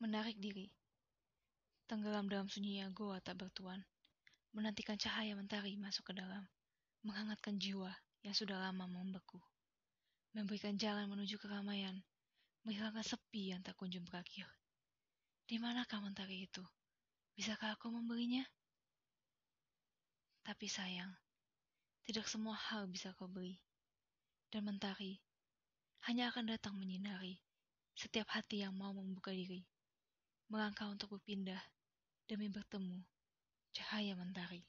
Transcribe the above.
menarik diri, tenggelam dalam sunyinya goa tak bertuan, menantikan cahaya mentari masuk ke dalam, menghangatkan jiwa yang sudah lama membeku, memberikan jalan menuju keramaian, menghilangkan sepi yang tak kunjung berakhir. Di manakah mentari itu? Bisakah aku membelinya? Tapi sayang, tidak semua hal bisa kau beli. Dan mentari hanya akan datang menyinari setiap hati yang mau membuka diri, melangkah untuk berpindah demi bertemu cahaya mentari.